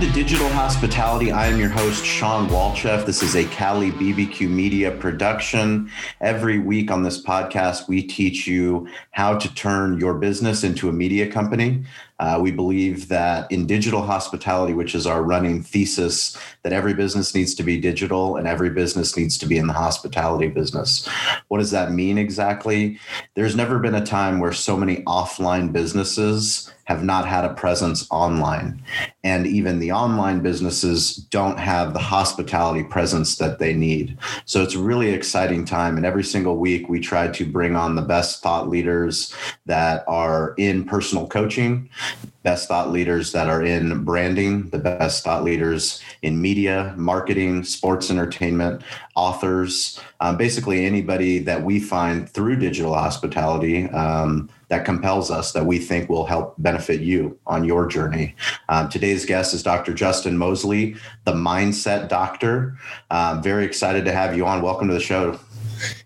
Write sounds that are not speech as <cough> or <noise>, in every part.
Welcome to Digital Hospitality. I am your host, Shawn Walchef. This is a Cali BBQ Media production. Every week on this podcast, we teach you how to turn your business into a media company. Uh, we believe that in digital hospitality, which is our running thesis, that every business needs to be digital and every business needs to be in the hospitality business. What does that mean exactly? There's never been a time where so many offline businesses have not had a presence online. And even the online businesses don't have the hospitality presence that they need. So it's a really exciting time. And every single week, we try to bring on the best thought leaders that are in personal coaching, best thought leaders that are in branding, the best thought leaders in media, marketing, sports entertainment, authors, um, basically anybody that we find through digital hospitality. Um, that compels us that we think will help benefit you on your journey. Um, today's guest is Dr. Justin Moseley, the mindset doctor. Um, very excited to have you on. Welcome to the show.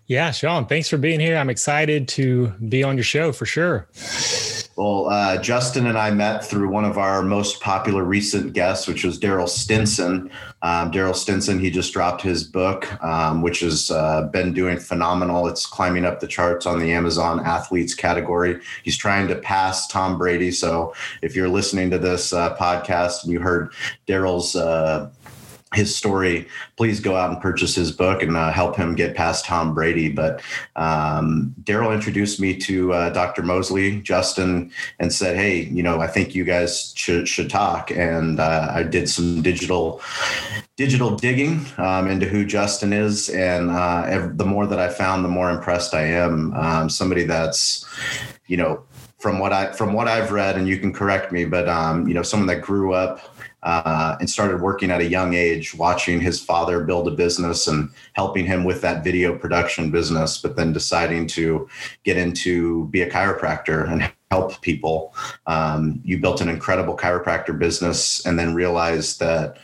Yeah, Shawn, thanks for being here. I'm excited to be on your show for sure. Well, uh, Justin and I met through one of our most popular recent guests, which was Daryl Stinson. Um, Daryl Stinson, he just dropped his book, um, which has uh, been doing phenomenal. It's climbing up the charts on the Amazon athletes category. He's trying to pass Tom Brady. So if you're listening to this uh, podcast and you heard Daryl's uh, his story, please go out and purchase his book and uh, help him get past Tom Brady. But um, Daryl introduced me to uh, Dr. Moseley, Justin, and said, "Hey, you know, I think you guys should should talk." And uh, I did some digital digital digging um, into who Justin is, and uh, the more that I found, the more impressed I am. Um, somebody that's, you know. From what I from what I've read, and you can correct me, but um, you know, someone that grew up uh, and started working at a young age, watching his father build a business and helping him with that video production business, but then deciding to get into be a chiropractor and help people. Um, you built an incredible chiropractor business and then realized that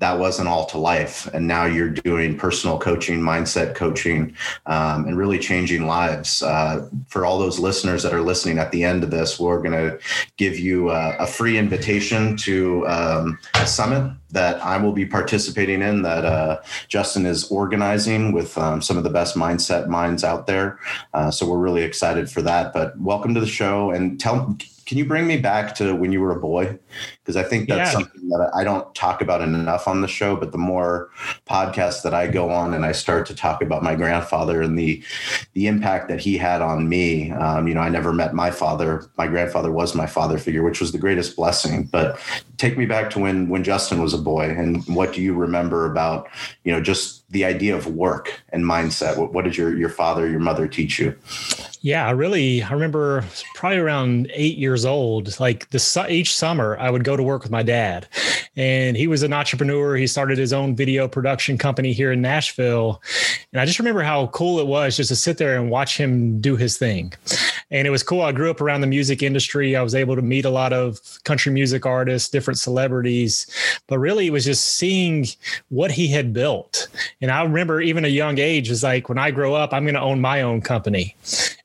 that wasn't all to life. And now you're doing personal coaching, mindset coaching, um, and really changing lives. Uh, for all those listeners that are listening at the end of this, we're going to give you a, a, free invitation to um, a summit that I will be participating in that uh, Justin is organizing with um, some of the best mindset minds out there. Uh, so we're really excited for that. But welcome to the show and tell can you bring me back to when you were a boy? Because I think that's yeah. something that I don't talk about enough on the show. But the more podcasts that I go on and I start to talk about my grandfather and the the impact that he had on me, um, you know, I never met my father. My grandfather was my father figure, which was the greatest blessing. But take me back to when when Justin was a boy, and what do you remember about you know just the idea of work and mindset? What, what did your your father, your mother teach you? Yeah, I really I remember probably around eight years old. Like the each summer, I would go to work with my dad, and he was an entrepreneur. He started his own video production company here in Nashville, and I just remember how cool it was just to sit there and watch him do his thing. And it was cool. I grew up around the music industry. I was able to meet a lot of country music artists, different celebrities, but really it was just seeing what he had built. And I remember even a young age was like, when I grow up, I'm going to own my own company.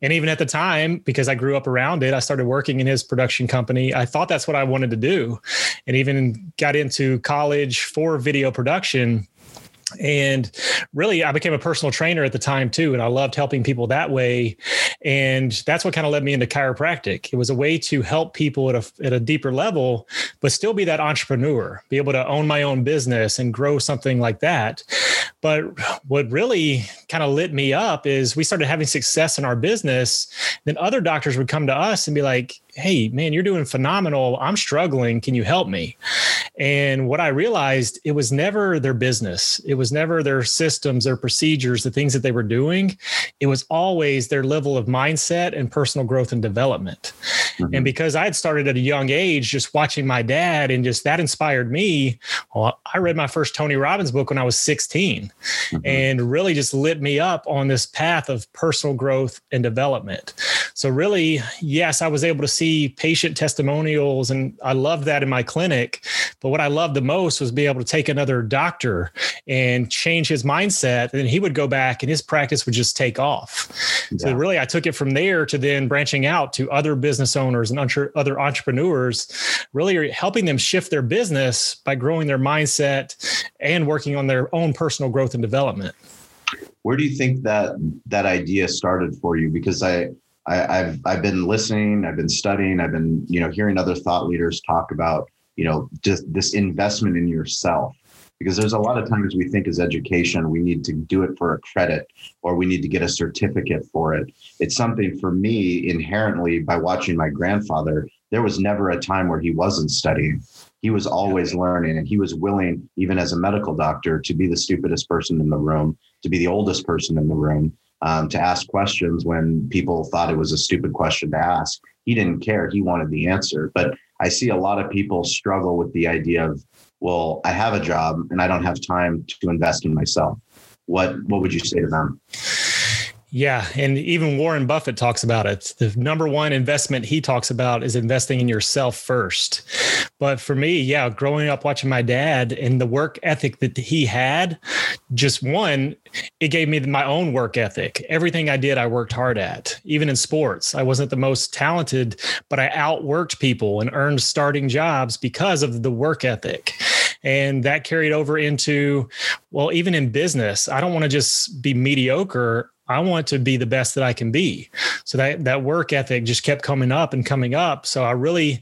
And even at the time, because I grew up around it, I started working in his production company. I thought that's what I wanted to do. And even got into college for video production and really i became a personal trainer at the time too and i loved helping people that way and that's what kind of led me into chiropractic it was a way to help people at a, at a deeper level but still be that entrepreneur be able to own my own business and grow something like that but what really kind of lit me up is we started having success in our business then other doctors would come to us and be like hey man you're doing phenomenal. I'm struggling. Can you help me? And what i realized it was never their business. It was never their systems their procedures the things that they were doing. It was always their level of mindset and personal growth and development. Mm-hmm. and because i had started at a young age just watching my dad and just that inspired me well, i read my first tony robbins book when i was 16 mm-hmm. and really just lit me up on this path of personal growth and development So, really, yes, I was able to see patient testimonials and I love that in my clinic. But what I loved the most was being able to take another doctor and change his mindset. And he would go back and his practice would just take off. Yeah. So, really, I took it from there to then branching out to other business owners and other entrepreneurs, really helping them shift their business by growing their mindset and working on their own personal growth and development where do you think that that idea started for you because i I, have I've been listening, I've been studying, I've been you know hearing other thought leaders talk about you know just this investment in yourself because there's a lot of times we think as education we need to do it for a credit or we need to get a certificate for it. It's something for me inherently by watching my grandfather. There was never a time where he wasn't studying. He was always learning and he was willing, even as a medical doctor, to be the stupidest person in the room, to be the oldest person in the room, um, to ask questions when people thought it was a stupid question to ask. He didn't care. He wanted the answer. But I see a lot of people struggle with the idea of, well, I have a job and I don't have time to invest in myself. What what would you say to them? Yeah. And even Warren Buffett talks about it. The number one investment he talks about is investing in yourself first. But for me, yeah, growing up watching my dad and the work ethic that he had, just one, it gave me my own work ethic. Everything I did, I worked hard at, even in sports. I wasn't the most talented, but I outworked people and earned starting jobs because of the work ethic. And that carried over into, well, even in business, I don't want to just be mediocre. I want to be the best that I can be. So that that work ethic just kept coming up and coming up. So I really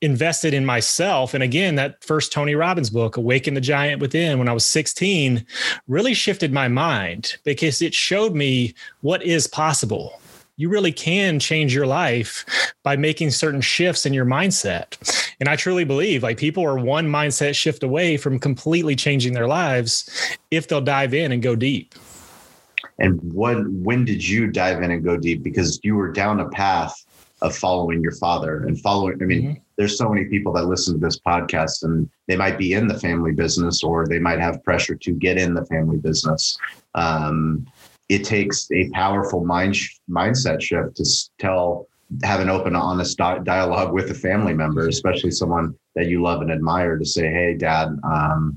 invested in myself. And again, that first Tony Robbins book, Awaken the Giant Within, when I was 16, really shifted my mind because it showed me what is possible. You really can change your life by making certain shifts in your mindset. And I truly believe like people are one mindset shift away from completely changing their lives if they'll dive in and go deep. And when when did you dive in and go deep? Because you were down a path of following your father and following. I mean, mm-hmm. there's so many people that listen to this podcast and they might be in the family business or they might have pressure to get in the family business. Um, it takes a powerful mind sh- mindset shift to tell have an open honest di- dialogue with a family member especially someone that you love and admire to say hey dad um,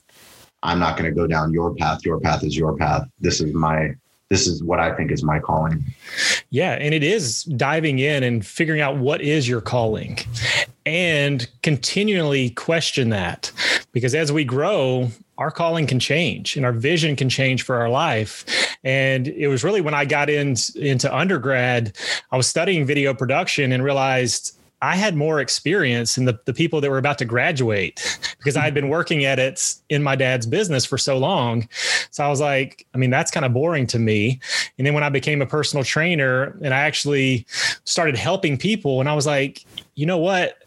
i'm not going to go down your path your path is your path this is my this is what I think is my calling. Yeah. And it is diving in and figuring out what is your calling and continually question that. Because as we grow, our calling can change and our vision can change for our life. And it was really when I got in, into undergrad, I was studying video production and realized I had more experience than the, the people that were about to graduate <laughs> because I had been working at it in my dad's business for so long. So I was like, I mean, that's kind of boring to me. And then when I became a personal trainer and I actually started helping people, and I was like, you know what?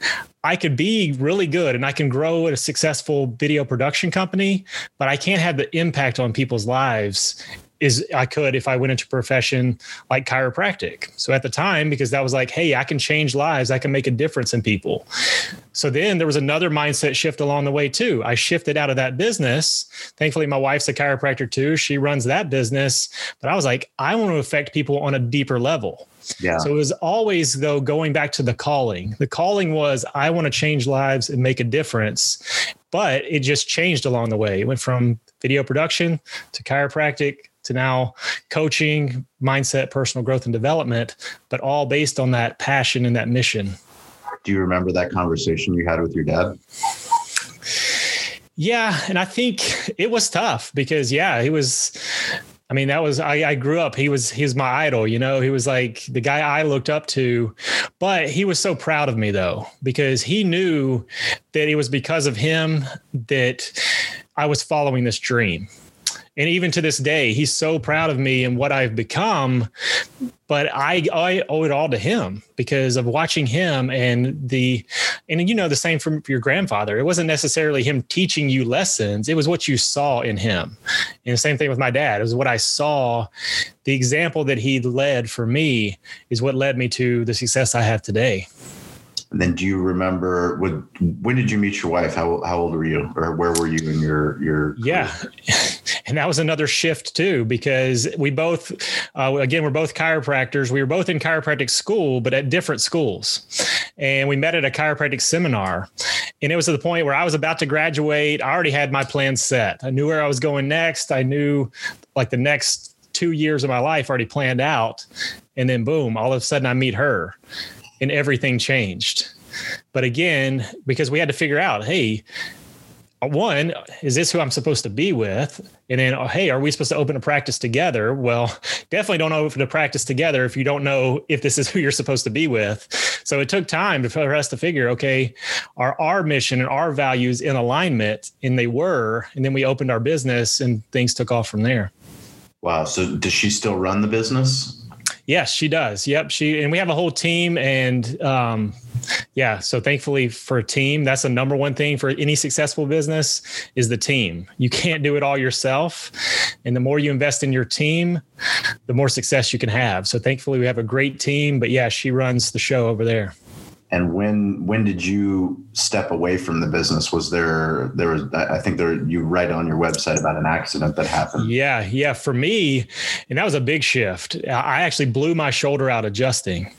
I could be really good and I can grow at a successful video production company, but I can't have the impact on people's lives is I could if I went into a profession like chiropractic. So at the time, because that was like, hey, I can change lives, I can make a difference in people. So then there was another mindset shift along the way too. I shifted out of that business. Thankfully, my wife's a chiropractor too. She runs that business. But I was like, I want to affect people on a deeper level. Yeah. So it was always though going back to the calling. The calling was I want to change lives and make a difference. But it just changed along the way. It went from video production to chiropractic to now coaching, mindset, personal growth and development, but all based on that passion and that mission. Do you remember that conversation you had with your dad? Yeah, and I think it was tough because yeah, he was I mean, that was I, I grew up. He was he was my idol, you know. He was like the guy I looked up to, but he was so proud of me though because he knew that it was because of him that I was following this dream and even to this day he's so proud of me and what i've become but i i owe it all to him because of watching him and the and you know the same from your grandfather. It wasn't necessarily him teaching you lessons. It was what you saw in him. And the same thing with my dad. It was what i saw. The example that he led for me is what led me to the success i have today And then, do you remember what, when did you meet your wife? How how old were you, or where were you in your your? Yeah, <laughs> and that was another shift too because we both, uh, again, we're both chiropractors. We were both in chiropractic school, but at different schools, and we met at a chiropractic seminar. And it was to the point where I was about to graduate. I already had my plan set. I knew where I was going next. I knew like the next two years of my life already planned out. And then boom, all of a sudden I meet her and everything changed. But again, because we had to figure out, hey, one, is this who I'm supposed to be with? And then, oh, hey, are we supposed to open a practice together? Well, definitely don't open a practice together if you don't know if this is who you're supposed to be with. So it took time for us to figure, okay, are our mission and our values in alignment? And they were. And then we opened our business and things took off from there. Wow. So does she still run the business? Yes, she does. Yep. She and we have a whole team and um yeah, so thankfully for a team, that's the number one thing for any successful business is the team. You can't do it all yourself. And the more you invest in your team, the more success you can have. So thankfully we have a great team, but yeah, she runs the show over there and when when did you step away from the business? Was there there was i think there you write on your website about an accident that happened. Yeah yeah for me and that was a big shift. I actually blew my shoulder out adjusting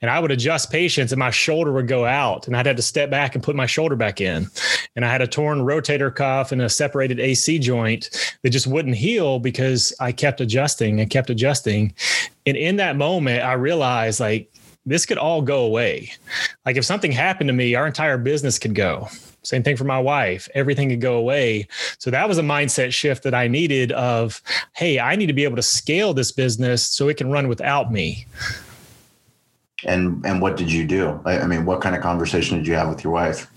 and i would adjust patients and my shoulder would go out and i'd have to step back and put my shoulder back in. And i had a torn rotator cuff and a separated ac joint that just wouldn't heal because i kept adjusting and kept adjusting. And in that moment i realized like this could all go away. Like if something happened to me, our entire business could go. Same thing for my wife. Everything could go away. So that was a mindset shift that I needed of, hey, I need to be able to scale this business so it can run without me. And and what did you do? I mean, what kind of conversation did you have with your wife?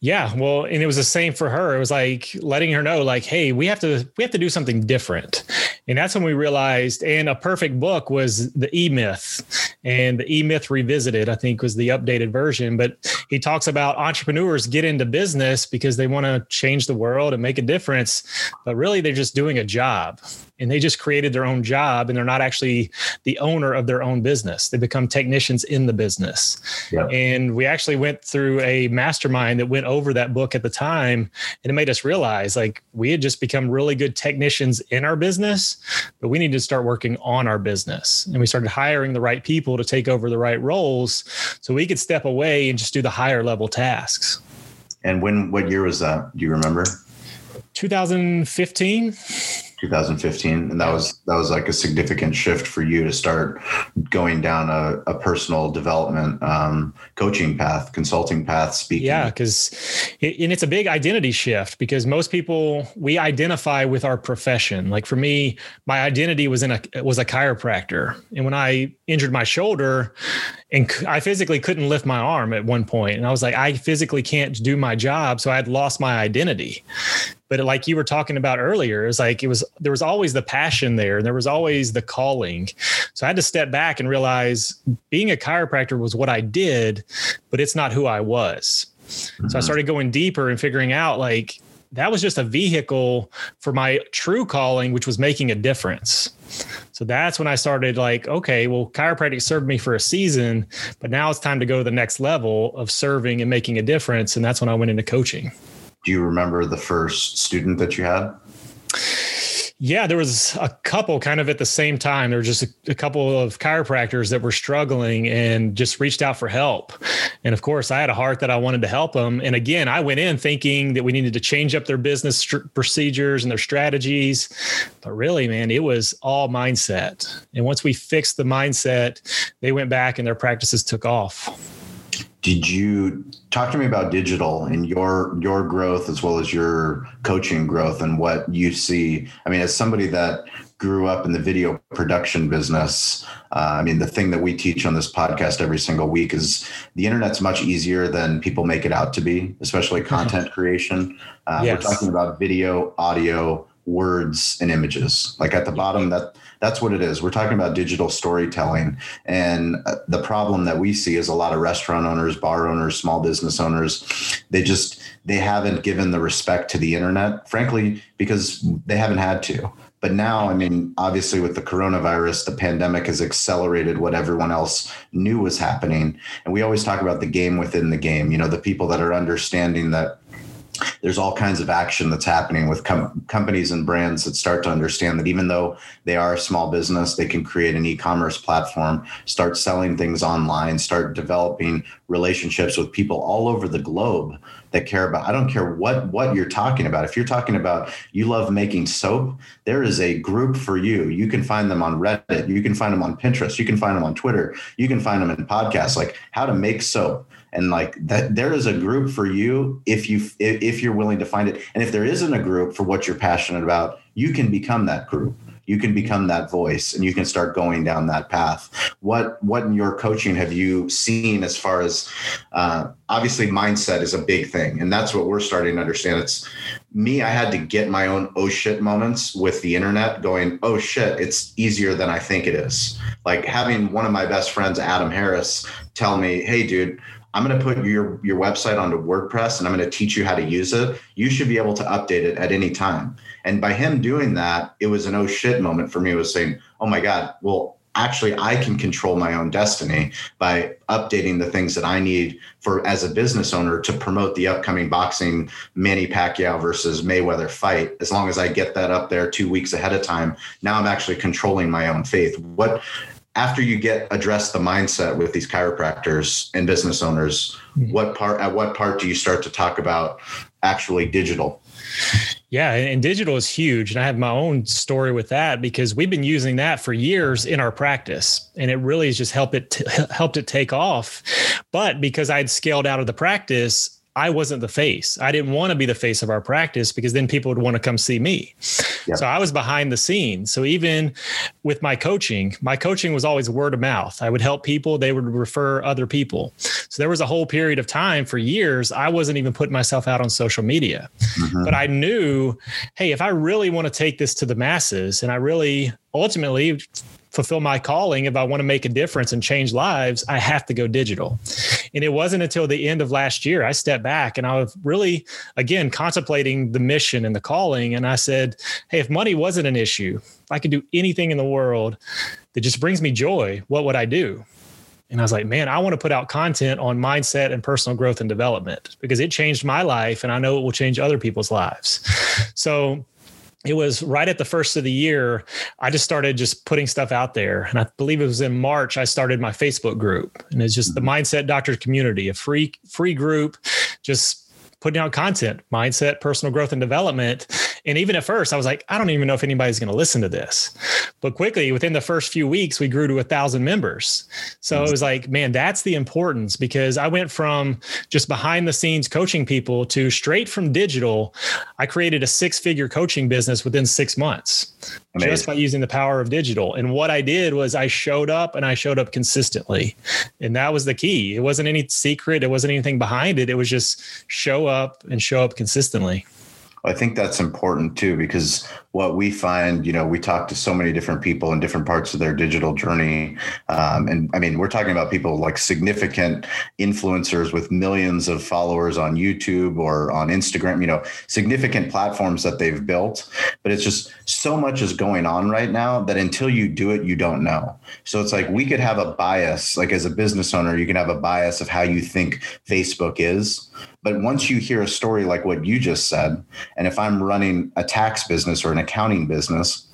Yeah, well, and it was the same for her. It was like letting her know, like, hey, we have to we have to do something different, and that's when we realized. And a perfect book was the E Myth, and the E Myth Revisited, I think, was the updated version. But he talks about entrepreneurs get into business because they want to change the world and make a difference, but really they're just doing a job and they just created their own job and they're not actually the owner of their own business. They become technicians in the business. Yep. And we actually went through a mastermind that went over that book at the time and it made us realize like we had just become really good technicians in our business, but we need to start working on our business. And we started hiring the right people to take over the right roles so we could step away and just do the higher level tasks. And when what year was that? Do you remember? 2015. 2015 and that was that was like a significant shift for you to start going down a, a personal development um, coaching path consulting path speaking. Yeah because it, and it's a big identity shift because most people we identify with our profession. Like for me my identity was in a was a chiropractor. And when i injured my shoulder and i physically couldn't lift my arm at one point and i was like i physically can't do my job so i had lost my identity but like you were talking about earlier it's like it was there was always the passion there and there was always the calling so i had to step back and realize being a chiropractor was what i did but it's not who i was mm-hmm. so i mm-hmm. started going deeper and figuring out like that was just a vehicle for my true calling which was making a difference so that's when I started like, okay, well, chiropractic served me for a season, but now it's time to go to the next level of serving and making a difference. And that's when I went into coaching do you remember the first student that you had? Yeah, there was a couple kind of at the same time. There were just a, a, couple of chiropractors that were struggling and just reached out for help. And of course, I had a heart that I wanted to help them. And again, I went in thinking that we needed to change up their business procedures and their strategies. But really, man, it was all mindset. And once we fixed the mindset, they went back and their practices took off did you talk to me about digital and your your growth as well as your coaching growth and what you see i mean as somebody that grew up in the video production business uh, i mean the thing that we teach on this podcast every single week is the internet's much easier than people make it out to be especially content <laughs> creation uh, yes. we're talking about video audio words and images like at the bottom that that's what it is. We're talking about digital storytelling. And uh, the problem that we see is a lot of restaurant owners, bar owners, small business owners, they just, they haven't given the respect to the internet, frankly, because they haven't had to. But now, I mean, obviously with the coronavirus, the pandemic has accelerated what everyone else knew was happening. And we always talk about the game within the game, you know, the people that are understanding that there's all kinds of action that's happening with com- companies and brands that start to understand that even though they are a small business, they can create an e-commerce platform, start selling things online, start developing relationships with people all over the globe that care about. I don't care what what you're talking about. If you're talking about you love making soap, there is a group for you. You can find them on Reddit, you can find them on Pinterest, you can find them on Twitter, you can find them in podcasts like how to make soap and like that there is a group for you if you if you're willing to find it. And if there isn't a group for what you're passionate about you can become that group. You can become that voice and you can start going down that path. What what in your coaching have you seen as far as uh, obviously mindset is a big thing and that's what we're starting to understand. It's me i had to get my own oh shit moments with the internet going oh shit it's easier than i think it is. Like having one of my best friends adam harris tell me hey dude I'm going to put your your website onto WordPress and I'm going to teach you how to use it. You should be able to update it at any time. And by him doing that, it was an oh shit moment for me. It was saying, oh my God, well, actually I can control my own destiny by updating the things that I need for as a business owner to promote the upcoming boxing Manny Pacquiao versus Mayweather fight. As long as I get that up there two weeks ahead of time, now I'm actually controlling my own faith. What after you get address the mindset with these chiropractors and business owners mm-hmm. what part at what part do you start to talk about actually digital yeah, and digital is huge. And I have my own story with that because we've been using that for years in our practice. And it really has just helped it t- <laughs> helped it take off. But because I'd scaled out of the practice, I wasn't the face. I didn't want to be the face of our practice because then people would want to come see me. Yeah. So I was behind the scenes. So even with my coaching, my coaching was always word of mouth. I would help people, they would refer other people. So there was a whole period of time for years I wasn't even putting myself out on social media. Mm-hmm. But I knew, hey, if I really want to take this to the masses and I really ultimately fulfill my calling, if I want to make a difference and change lives, I have to go digital. And it wasn't until the end of last year I stepped back and I was really, again, contemplating the mission and the calling. And I said, hey, if money wasn't an issue, if I could do anything in the world that just brings me joy, what would I do? And I was like, man, I want to put out content on mindset and personal growth and development because it changed my life and I know it will change other people's lives. So it was right at the first of the year i just started just putting stuff out there and i believe it was in march i started my facebook group and it's just the mm-hmm. mindset doctors community a free free group just putting out content, mindset, personal growth and development. And even at first, I was like, I don't even know if anybody's going to listen to this. But quickly, within the first few weeks, we grew to a thousand members. So it was like, man, that's the importance because I went from just behind the scenes coaching people to straight from digital. I created a six figure coaching business within six months. Amazing. just by using the power of digital. And what I did was I showed up and I showed up consistently. And that was the key. It wasn't any secret, it wasn't anything behind it. It was just show up and show up consistently. I think that's important too, because what we find, you know, we talk to so many different people in different parts of their digital journey. Um, and I mean, we're talking about people like significant influencers with millions of followers on YouTube or on Instagram, you know, significant platforms that they've built. But it's just so much is going on right now that until you do it, you don't know. So it's like we could have a bias, like as a business owner, you can have a bias of how you think Facebook is. But once you hear a story like what you just said, and if I'm running a tax business or an accounting business,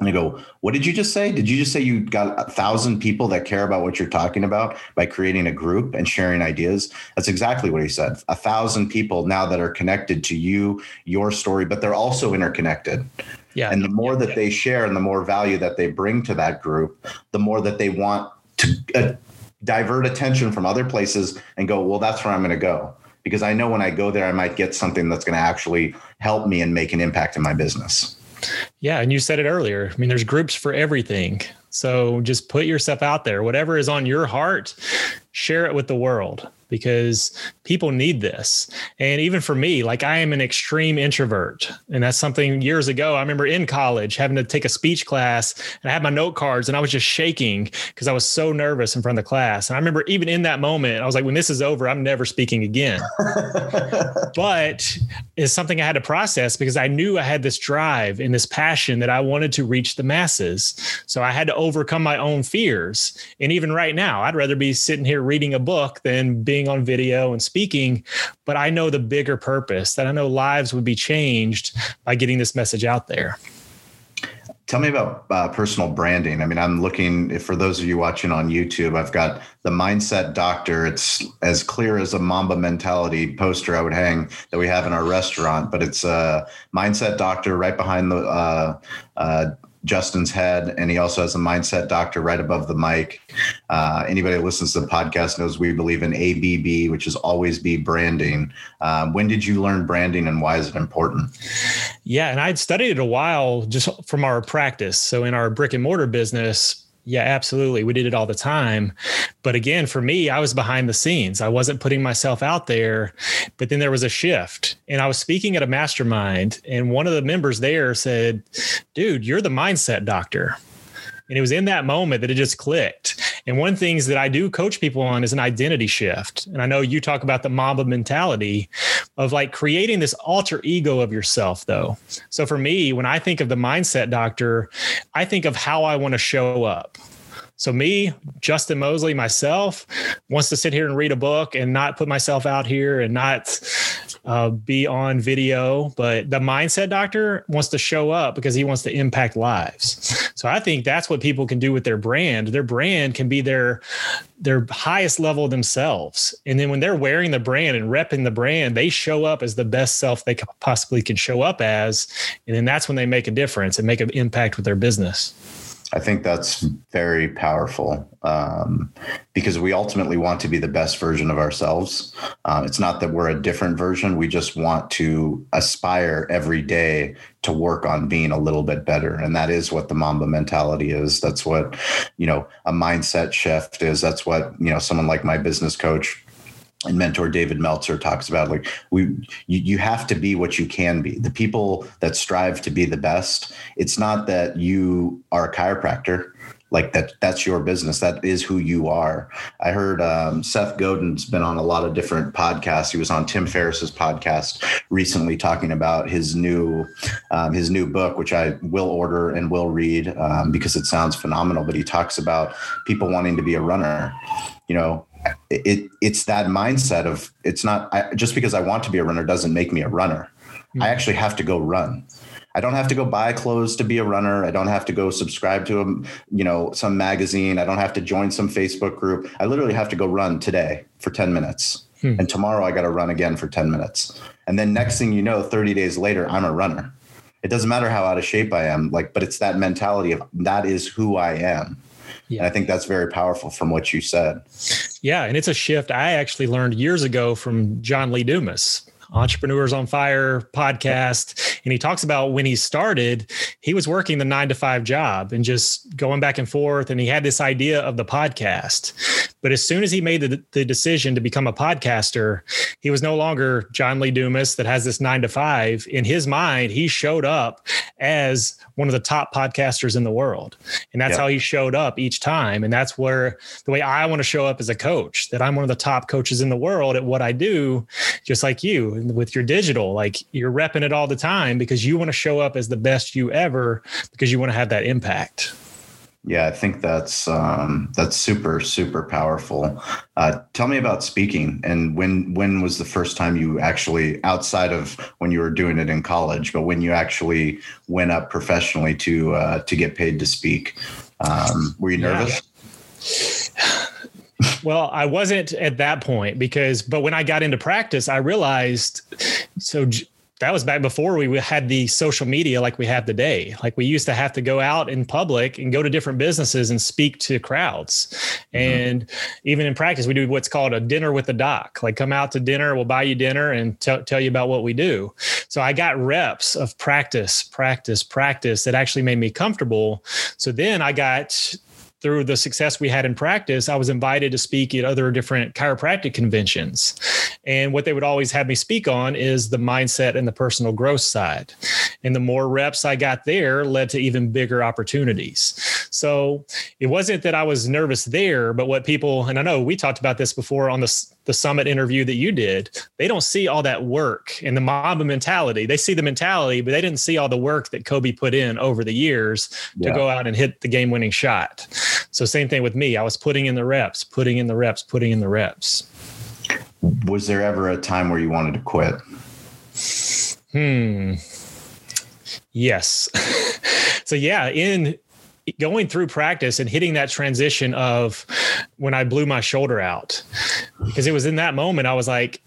and I go, what did you just say? Did you just say you got a thousand people that care about what you're talking about by creating a group and sharing ideas? That's exactly what he said. A thousand people now that are connected to you, your story, but they're also interconnected. Yeah. And the more that they share and the more value that they bring to that group, the more that they want to uh, divert attention from other places and go, well, that's where I'm going to go because I know when I go there, I might get something that's going to actually help me and make an impact in my business. Yeah. And you said it earlier. I mean, there's groups for everything. So just put yourself out there. Whatever is on your heart, share it with the world. Because people need this. And even for me, like I am an extreme introvert. And that's something years ago. I remember in college having to take a speech class and I had my note cards and I was just shaking because I was so nervous in front of the class. And I remember even in that moment, I was like, when this is over, I'm never speaking again. <laughs> but it's something I had to process because I knew I had this drive and this passion that I wanted to reach the masses. So I had to overcome my own fears. And even right now, I'd rather be sitting here reading a book than being on video and speaking. But I know the bigger purpose that I know lives would be changed by getting this message out there. Tell me about uh, personal branding. I mean, I'm looking for those of you watching on YouTube. I've got the Mindset Doctor. It's as clear as a Mamba mentality poster I would hang that we have in our restaurant, but it's a Mindset Doctor right behind the uh, uh, Justin's head, and he also has a mindset doctor right above the mic. Uh, anybody that listens to the podcast knows we believe in ABB, which is always be branding. Um, when did you learn branding, and why is it important? Yeah, and I'd studied it a while just from our practice. So in our brick and mortar business, yeah, absolutely. We did it all the time. But again, for me, I was behind the scenes. I wasn't putting myself out there. But then there was a shift. And I was speaking at a mastermind, and one of the members there said, Dude, you're the mindset doctor. And it was in that moment that it just clicked. And one of the things that I do coach people on is an identity shift. And I know you talk about the Mamba mentality of like creating this alter ego of yourself, though. So for me, when I think of the mindset doctor, I think of how I want to show up. So me, Justin Moseley, myself, wants to sit here and read a book and not put myself out here and not uh, be on video. But the mindset doctor wants to show up because he wants to impact lives. So I think that's what people can do with their brand. Their brand can be their their highest level themselves. And then when they're wearing the brand and repping the brand, they show up as the best self they possibly can show up as. And then that's when they make a difference and make an impact with their business. I think that's very powerful um, because we ultimately want to be the best version of ourselves. Um, it's not that we're a different version. We just want to aspire every day to work on being a little bit better. And that is what the Mamba mentality is. That's what, you know, a mindset shift is. That's what, you know, someone like my business coach and mentor David Meltzer talks about like we you, you have to be what you can be. The people that strive to be the best, it's not that you are a chiropractor like that that's your business. That is who you are. I heard um, seth godin's been on a lot of different podcasts. He was on tim ferriss's podcast recently talking about his new um, his new book which i will order and will read um, because it sounds phenomenal. But he talks about people wanting to be a runner. You know it it's that mindset of it's not I, just because I want to be a runner doesn't make me a runner. Mm-hmm. I actually have to go run. I don't have to go buy clothes to be a runner. I don't have to go subscribe to a, you know, some magazine. I don't have to join some Facebook group. I literally have to go run today for 10 minutes. Hmm. And tomorrow I got to run again for 10 minutes. And then next thing you know, 30 days later, I'm a runner. It doesn't matter how out of shape I am, like, but it's that mentality of that is who I am. Yeah. And I think that's very powerful from what you said. Yeah. And it's a shift I actually learned years ago from John Lee Dumas. Entrepreneurs on Fire podcast. And he talks about when he started, he was working the nine to five job and just going back and forth. And he had this idea of the podcast. But as soon as he made the, the decision to become a podcaster, he was no longer John Lee Dumas that has this nine to five. In his mind, he showed up as one of the top podcasters in the world. And that's how he showed up each time. And that's where the way I want to show up as a coach, that I'm one of the top coaches in the world at what I do, just like you with your digital. Like you're repping it all the time because you want to show up as the best you ever because you want to have that impact. Yeah, I think that's um, that's super super powerful. Uh, tell me about speaking and when when was the first time you actually outside of when you were doing it in college, but when you actually went up professionally to uh, to get paid to speak? Um, were you nervous? Yeah. Well, I wasn't at that point because, but when I got into practice, I realized so that was back before we had the social media like we have today. Like we used to have to go out in public and go to different businesses and speak to crowds. Mm-hmm. And even in practice, we do what's called a dinner with the doc. Like come out to dinner, we'll buy you dinner and t- tell you about what we do. So I got reps of practice, practice, practice that actually made me comfortable. So then I got through the success we had in practice, I was invited to speak at other different chiropractic conventions. And what they would always have me speak on is the mindset and the personal growth side. And the more reps I got there led to even bigger opportunities. So it wasn't that I was nervous there, but what people, and I know we talked about this before on the, the summit interview that you did, they don't see all that work and the Mamba mentality. They see the mentality, but they didn't see all the work that Kobe put in over the years yeah. to go out and hit the game winning shot. So same thing with me. I was putting in the reps, putting in the reps, putting in the reps. Was there ever a time where you wanted to quit? Hmm. Yes. <laughs> so yeah, in going through practice and hitting that transition of when I blew my shoulder out, because it was in that moment I was like,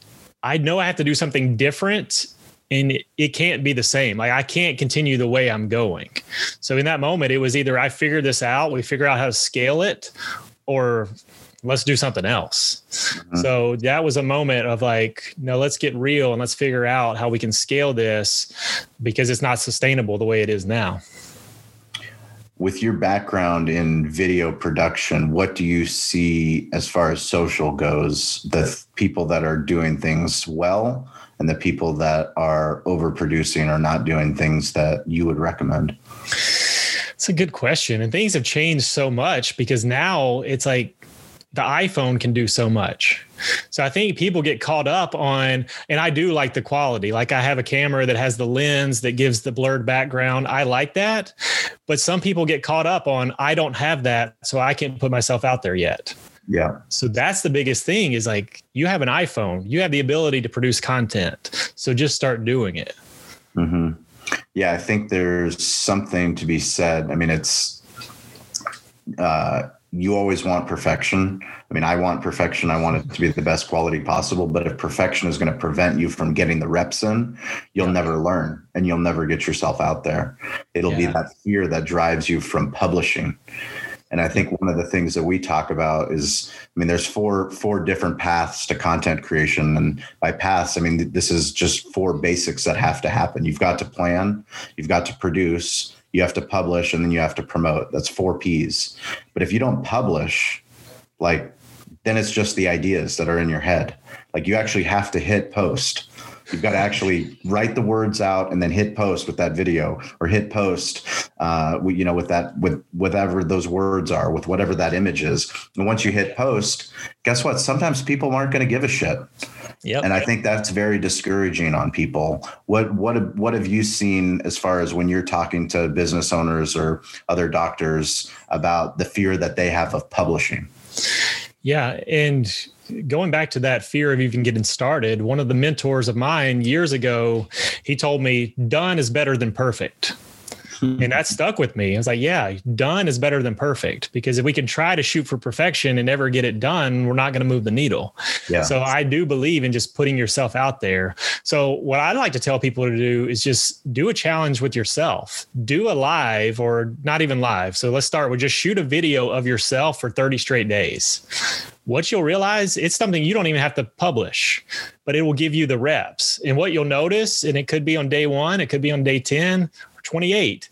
I know I have to do something different and it can't be the same. Like I can't continue the way I'm going. So in that moment, it was either I figure this out, we figure out how to scale it, or let's do something else. Mm-hmm. So that was a moment of like, no, let's get real and let's figure out how we can scale this because it's not sustainable the way it is now. With your background in video production, what do you see as far as social goes? The people that are doing things well and the people that are overproducing or not doing things that you would recommend? It's a good question. And things have changed so much because now it's like the iPhone can do so much. So I think people get caught up on, and I do like the quality. Like I have a camera that has the lens that gives the blurred background. I like that. But some people get caught up on, I don't have that. So I can't put myself out there yet. Yeah. So that's the biggest thing is like you have an iPhone, you have the ability to produce content. So just start doing it. Mm-hmm. Yeah. I think there's something to be said. I mean, it's, uh, you always want perfection. I mean, I want perfection. I want it to be the best quality possible. But if perfection is going to prevent you from getting the reps in, you'll yeah. never learn and you'll never get yourself out there. It'll yeah. be that fear that drives you from publishing. And I think one of the things that we talk about is, I mean, there's four four different paths to content creation, and by paths, I mean this is just four basics that have to happen. You've got to plan, you've got to produce, you have to publish and then you have to promote. That's four P's. But if you don't publish, like then it's just the ideas that are in your head. Like you actually have to hit post. You've got to actually write the words out and then hit post with that video or hit post, uh, you know, with that, with whatever those words are, with whatever that image is. And once you hit post, guess what? Sometimes people aren't going to give a shit. Yep. And I think that's very discouraging on people. What what what have you seen as far as when you're talking to business owners or other doctors about the fear that they have of publishing? Yeah, and going back to that fear of even getting started, one of the mentors of mine years ago, he told me done is better than perfect and that stuck with me. I was like, yeah, done is better than perfect because if we can try to shoot for perfection and never get it done, we're not going to move the needle. Yeah. So I do believe in just putting yourself out there. So what I like to tell people to do is just do a challenge with yourself. Do a live or not even live. So let's start with just shoot a video of yourself for 30 straight days what you'll realize it's something you don't even have to publish but it will give you the reps and what you'll notice and it could be on day one it could be on day 10 28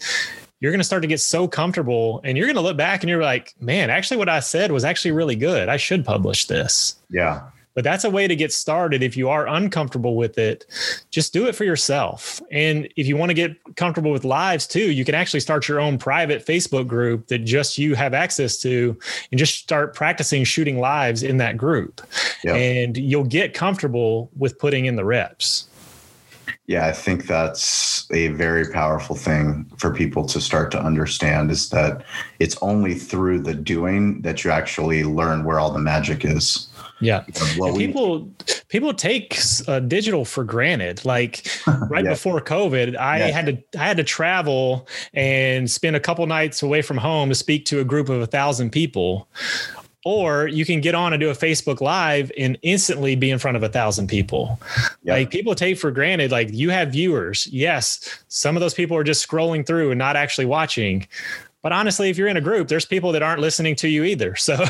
you're going to start to get so comfortable and you're going to look back and you're like man actually what i said was actually really good. I should publish this. Yeah. But that's a way to get started if you are uncomfortable with it. Just do it for yourself. And if you want to get comfortable with lives too you can actually start your own private facebook group that just you have access to and just start practicing shooting lives in that group. Yeah. and you'll get comfortable with putting in the reps yeah, I think that's a very powerful thing for people to start to understand is that it's only through the doing that you actually learn where all the magic is. Yeah. We, people people take uh, digital for granted. Like <laughs> right yeah. before COVID, I yeah. had to I had to travel and spend a couple nights away from home to speak to a group of a thousand people or you can get on and do a Facebook Live and instantly be in front of a thousand people. Like people take for granted, like you have viewers. Yes, some of those people are just scrolling through and not actually watching. But honestly, if you're in a group, there's people that aren't listening to you either. <laughs> So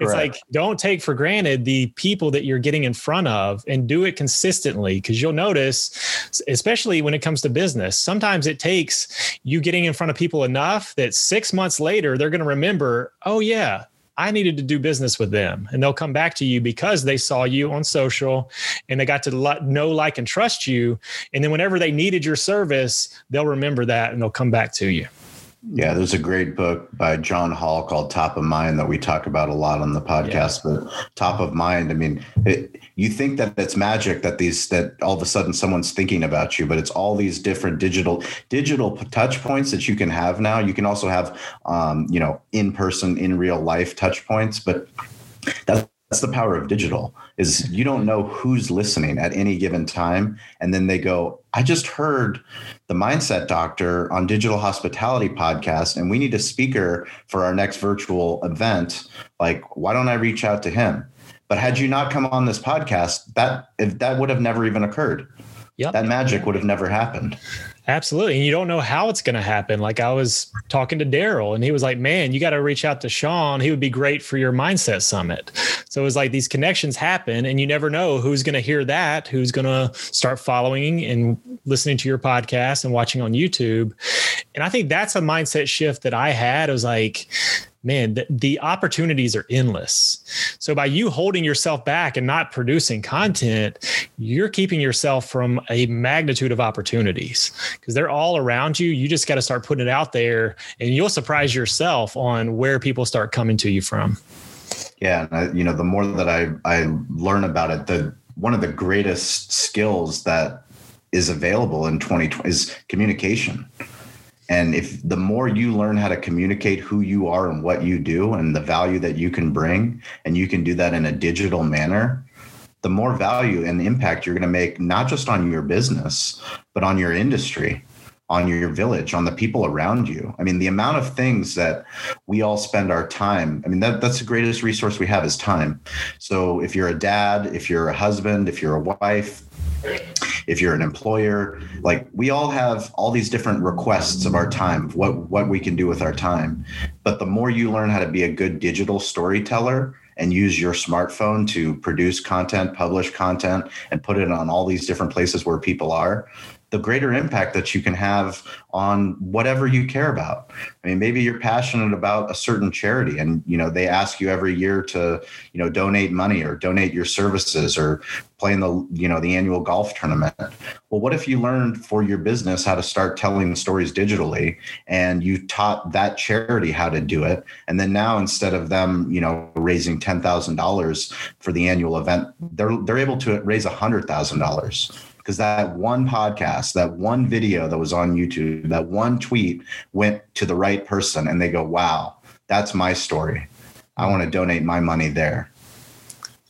It's like don't take for granted the people that you're getting in front of and do it consistently because you'll notice, especially when it comes to business, sometimes it takes you getting in front of people enough that six months later they're going to remember, oh, yeah, I needed to do business with them. And they'll come back to you because they saw you on social and they got to know, like, and trust you. And then whenever they needed your service, they'll remember that and they'll come back to you. Yeah, there's a great book by John Hall called Top of Mind that we talk about a lot on the podcast. Yeah. But Top of Mind, I mean, it, you think that it's magic that these that all of a sudden someone's thinking about you, but it's all these different digital digital touch points that you can have now. You can also have, um, you know, in person, in real life touch points, but that's that's the power of digital is you don't know who's listening at any given time and then they go i just heard the mindset doctor on digital hospitality podcast and we need a speaker for our next virtual event. Like why don't i reach out to him? But had you not come on this podcast that if that would have never even occurred. Yep. that magic would have never happened Absolutely. And you don't know how it's going to happen. Like I was talking to Daryl and he was like, man, you got to reach out to Shawn. He would be great for your mindset summit. So it was like these connections happen and you never know who's going to hear that, who's going to start following and listening to your podcast and watching on YouTube. And I think that's a mindset shift that I had. It was like, man, the, the, opportunities are endless. So by you holding yourself back and not producing content, you're keeping yourself from a magnitude of opportunities because they're all around you. You just got to start putting it out there and you'll surprise yourself on where people start coming to you from. Yeah, I, you know, the more that I I learn about it, the one of the greatest skills that is available in 2020 is communication and if the more you learn how to communicate who you are and what you do and the value that you can bring, and you can do that in a digital manner, the more value and impact you're going to make, not just on your business, but on your industry, on your village, on the people around you. I mean, the amount of things that we all spend our time, I mean, that, that's the greatest resource we have is time. So if you're a dad, if you're a husband, if you're a wife, if you're an employer like we all have all these different requests of our time what what we can do with our time. But the more you learn how to be a good digital storyteller and use your smartphone to produce content publish content and put it on all these different places where people are the greater impact that you can have on whatever you care about. I mean, maybe you're passionate about a certain charity and you know they ask you every year to, you know, donate money or donate your services or play in the, you know, the annual golf tournament. Well, what if you learned for your business how to start telling stories digitally and you taught that charity how to do it and then now instead of them, you know, raising $10,000 for the annual event, they're they're able to raise $100,000 because that one podcast, that one video that was on YouTube, that one tweet went to the right person and they go, wow, that's my story. I want to donate my money there.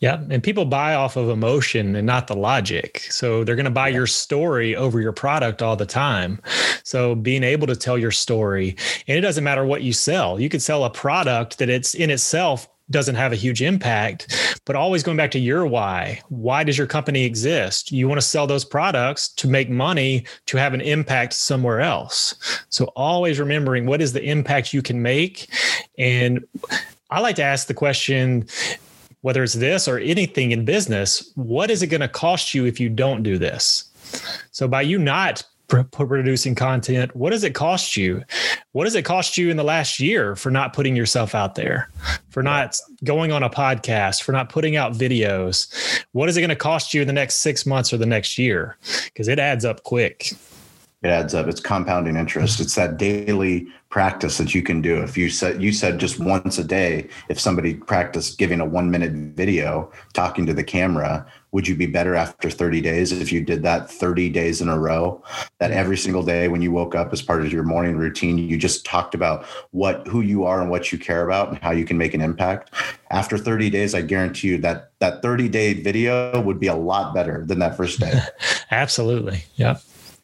Yeah. And people buy off of emotion and not the logic. So they're going to buy your story over your product all the time. So being able to tell your story, and it doesn't matter what you sell, you could sell a product that it's in itself doesn't have a huge impact. But always going back to your why. Why does your company exist? You want to sell those products to make money to have an impact somewhere else. So always remembering what is the impact you can make. And I like to ask the question whether it's this or anything in business, what is it going to cost you if you don't do this? So by you not producing content what does it cost you? What does it cost you in the last year for not putting yourself out there? For not going on a podcast for not putting out videos? What is it going to cost you in the next six months or the next year? Because it adds up quick. It adds up. It's compounding interest. It's that daily practice that you can do. If you said you said just once a day if somebody practiced giving a one minute video talking to the camera would you be better after 30 days if you did that 30 days in a row? That every single day when you woke up as part of your morning routine you just talked about what who you are and what you care about and how you can make an impact. After 30 days i guarantee you that that 30 day video would be a lot better than that first day. <laughs> Absolutely. Yeah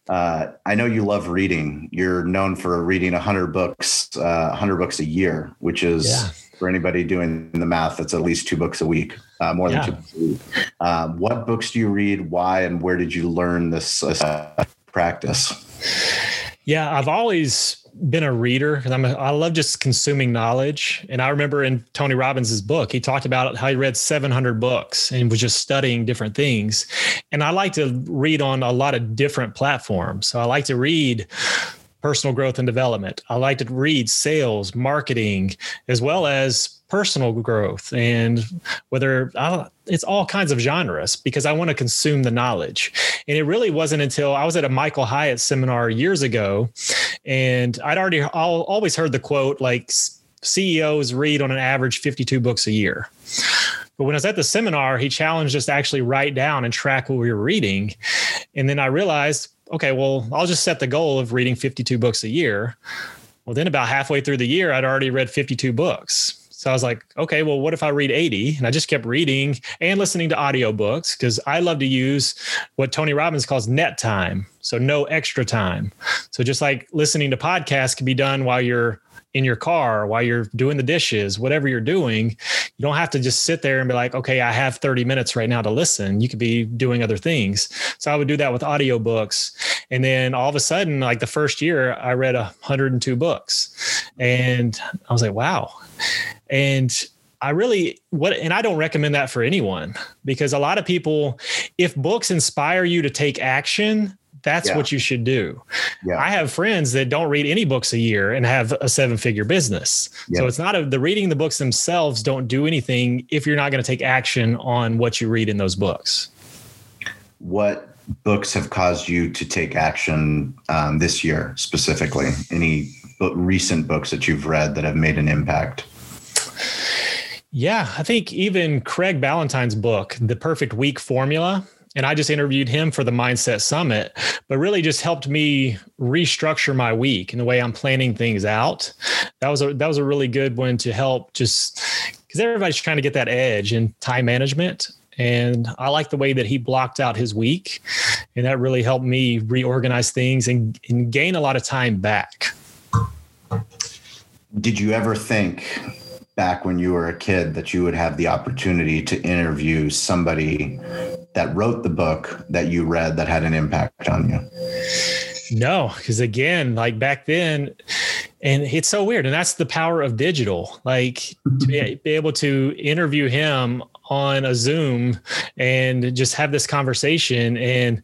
uh, I know you love reading. You're known for reading 100 books, uh, 100 books a year, which is yeah. for anybody doing the math, that's at least two books a week uh, more yeah. than two books. Um, what books do you read? Why and where did you learn this uh, practice? Yeah, I've always been a reader because I'm a, I love just consuming knowledge. And I remember in Tony Robbins's book, he talked about how he read 700 books and was just studying different things. And I like to read on a lot of different platforms. So I like to read personal growth and development. I like to read sales, marketing, as well as personal growth and whether it's all kinds of genres because I want to consume the knowledge. And it really wasn't until I was at a Michael Hyatt seminar years ago and I'd already I'll always heard the quote like CEOs read on an average 52 books a year. But when I was at the seminar, he challenged us to actually write down and track what we were reading. And then I realized, okay, well, I'll just set the goal of reading 52 books a year. Well, then about halfway through the year, I'd already read 52 books. So I was like, okay, well, what if I read 80? And I just kept reading and listening to audiobooks because I love to use what Tony Robbins calls net time. So no extra time. So just like listening to podcasts can be done while you're in your car while you're doing the dishes, whatever you're doing, you don't have to just sit there and be like, okay, I have 30 minutes right now to listen. You could be doing other things. So I would do that with audiobooks. And then all of a sudden, like the first year, I read 102 books. And I was like, wow. And I really what and I don't recommend that for anyone because a lot of people if books inspire you to take action that's yeah. what you should do. Yeah. I have friends that don't read any books a year and have a seven figure business. Yeah. So it's not a, the reading the books themselves don't do anything if you're not going to take action on what you read in those books. What books have caused you to take action um, this year specifically? Any recent books that you've read that have made an impact? Yeah, I think even Craig Ballantyne's book, The Perfect Week Formula, and I just interviewed him for the Mindset Summit, but really just helped me restructure my week and the way I'm planning things out. That was a that was a really good one to help just because everybody's trying to get that edge in time management. And I like the way that he blocked out his week. And that really helped me reorganize things and, and gain a lot of time back. Did you ever think back when you were a kid that you would have the opportunity to interview somebody that wrote the book that you read that had an impact on you? No, because again, like back then, and it's so weird. And that's the power of digital. Like to be, <laughs> be able to interview him on a Zoom and just have this conversation and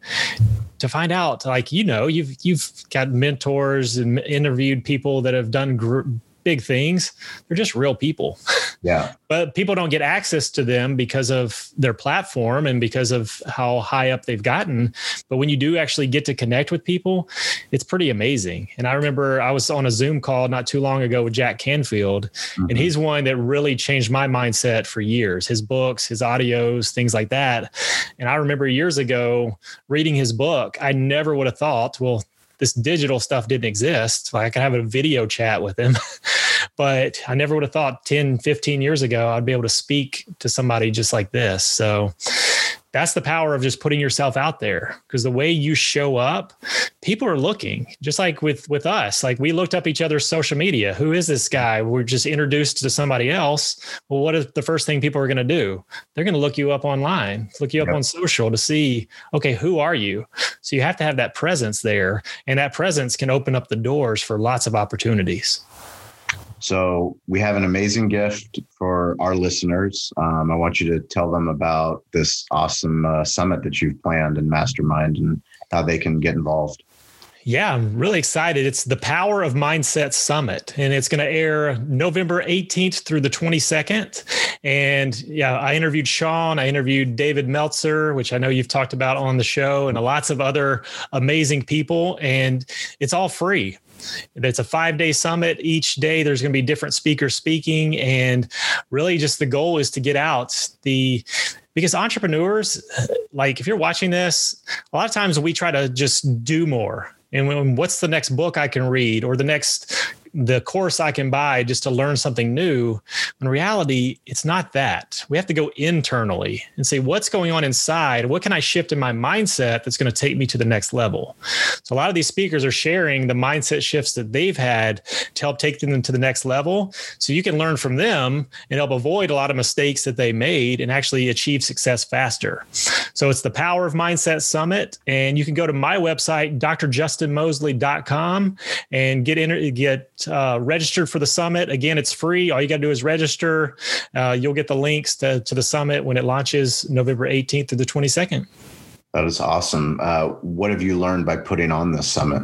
to find out like you know you've you've got mentors and interviewed people that have done gr- big things. They're just real people. <laughs> Yeah. but people don't get access to them because of their platform and because of how high up they've gotten. But when you do actually get to connect with people, it's pretty amazing. And I remember I was on a Zoom call not too long ago with Jack Canfield, mm-hmm. and he's one that really changed my mindset for years. His books, his audios, things like that. And I remember years ago reading his book, I never would have thought, well, this digital stuff didn't exist. Like I could have a video chat with him, <laughs> but I never would have thought 10, 15 years ago I'd be able to speak to somebody just like this. So that's the power of just putting yourself out there because the way you show up people are looking just like with with us. Like we looked up each other's social media. Who is this guy? We're just introduced to somebody else. Well what is the first thing people are going to do? They're going to look you up online look you up yep. on social to see okay who are you? So you have to have that presence there and that presence can open up the doors for lots of opportunities so we have an amazing gift for our listeners. Um, I want you to tell them about this awesome uh, summit that you've planned and mastermind and how they can get involved. Yeah, I'm really excited. It's the Power of Mindset Summit, and it's going to air November 18th through the 22nd. And yeah, I interviewed Shawn, I interviewed David Meltzer, which I know you've talked about on the show, and lots of other amazing people. And it's all free. It's a five day summit. Each day there's going to be different speakers speaking. And really, just the goal is to get out the because entrepreneurs, uh, like if you're watching this, a lot of times we try to just do more. And when, what's the next book I can read or the next the course I can buy just to learn something new. In reality, it's not that. We have to go internally and say, what's going on inside? What can I shift in my mindset that's going to take me to the next level? So, a lot of these speakers are sharing the mindset shifts that they've had to help take them to the next level. So, you can learn from them and help avoid a lot of mistakes that they made and actually achieve success faster. So, it's the Power of Mindset Summit. And you can go to my website, drjustinmoseley.com, and get in, get uh, registered for the summit. Again, it's free. All you got to do is register. Uh, you'll get the links to, to the summit when it launches November 18th to the 22nd. That is awesome. Uh, what have you learned by putting on this summit?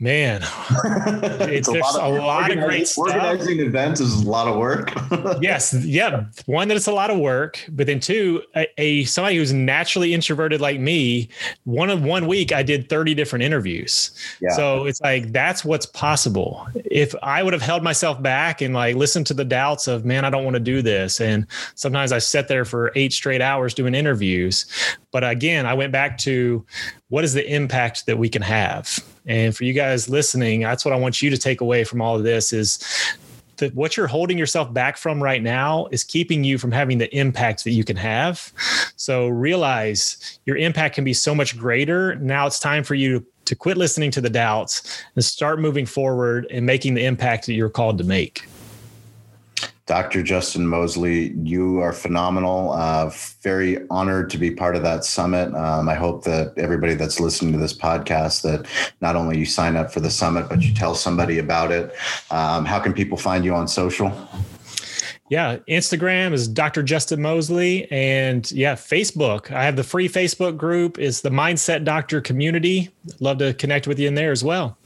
Man, <laughs> it's, a there's lot of, a lot of great stuff. Organizing events is a lot of work. <laughs> yes, yeah. One that it's a lot of work, but then two, a, a, somebody who's naturally introverted like me. One of one week, I did thirty different interviews. Yeah. So it's like that's what's possible. If I would have held myself back and like listened to the doubts of man, I don't want to do this, and sometimes I sat there for eight straight hours doing interviews. But again, I went back to what is the impact that we can have and for you guys listening, that's what I want you to take away from all of this is that what you're holding yourself back from right now is keeping you from having the impact that you can have. So realize your impact can be so much greater. Now it's time for you to quit listening to the doubts and start moving forward and making the impact that you're called to make. Dr. Justin Moseley, you are phenomenal. Uh, very honored to be part of that summit. Um, I hope that everybody that's listening to this podcast that not only you sign up for the summit, but you tell somebody about it. Um, how can people find you on social? Yeah, Instagram is Dr. Justin Moseley, and yeah, Facebook. I have the free Facebook group. It's the Mindset Doctor Community. Love to connect with you in there as well.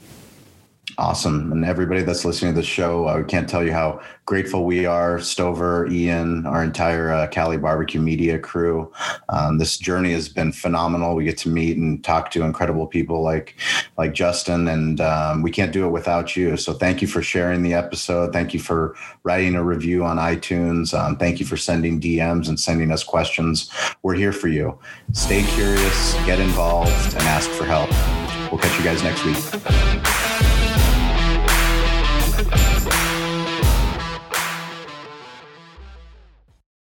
Awesome. And everybody that's listening to the show, I can't tell you how grateful we are, Stover, Ian, our entire uh, Cali Barbecue Media crew. Um, this journey has been phenomenal. We get to meet and talk to incredible people like, like Justin, and um, we can't do it without you. So thank you for sharing the episode. Thank you for writing a review on iTunes. Um, thank you for sending DMs and sending us questions. We're here for you. Stay curious, get involved, and ask for help. We'll catch you guys next week.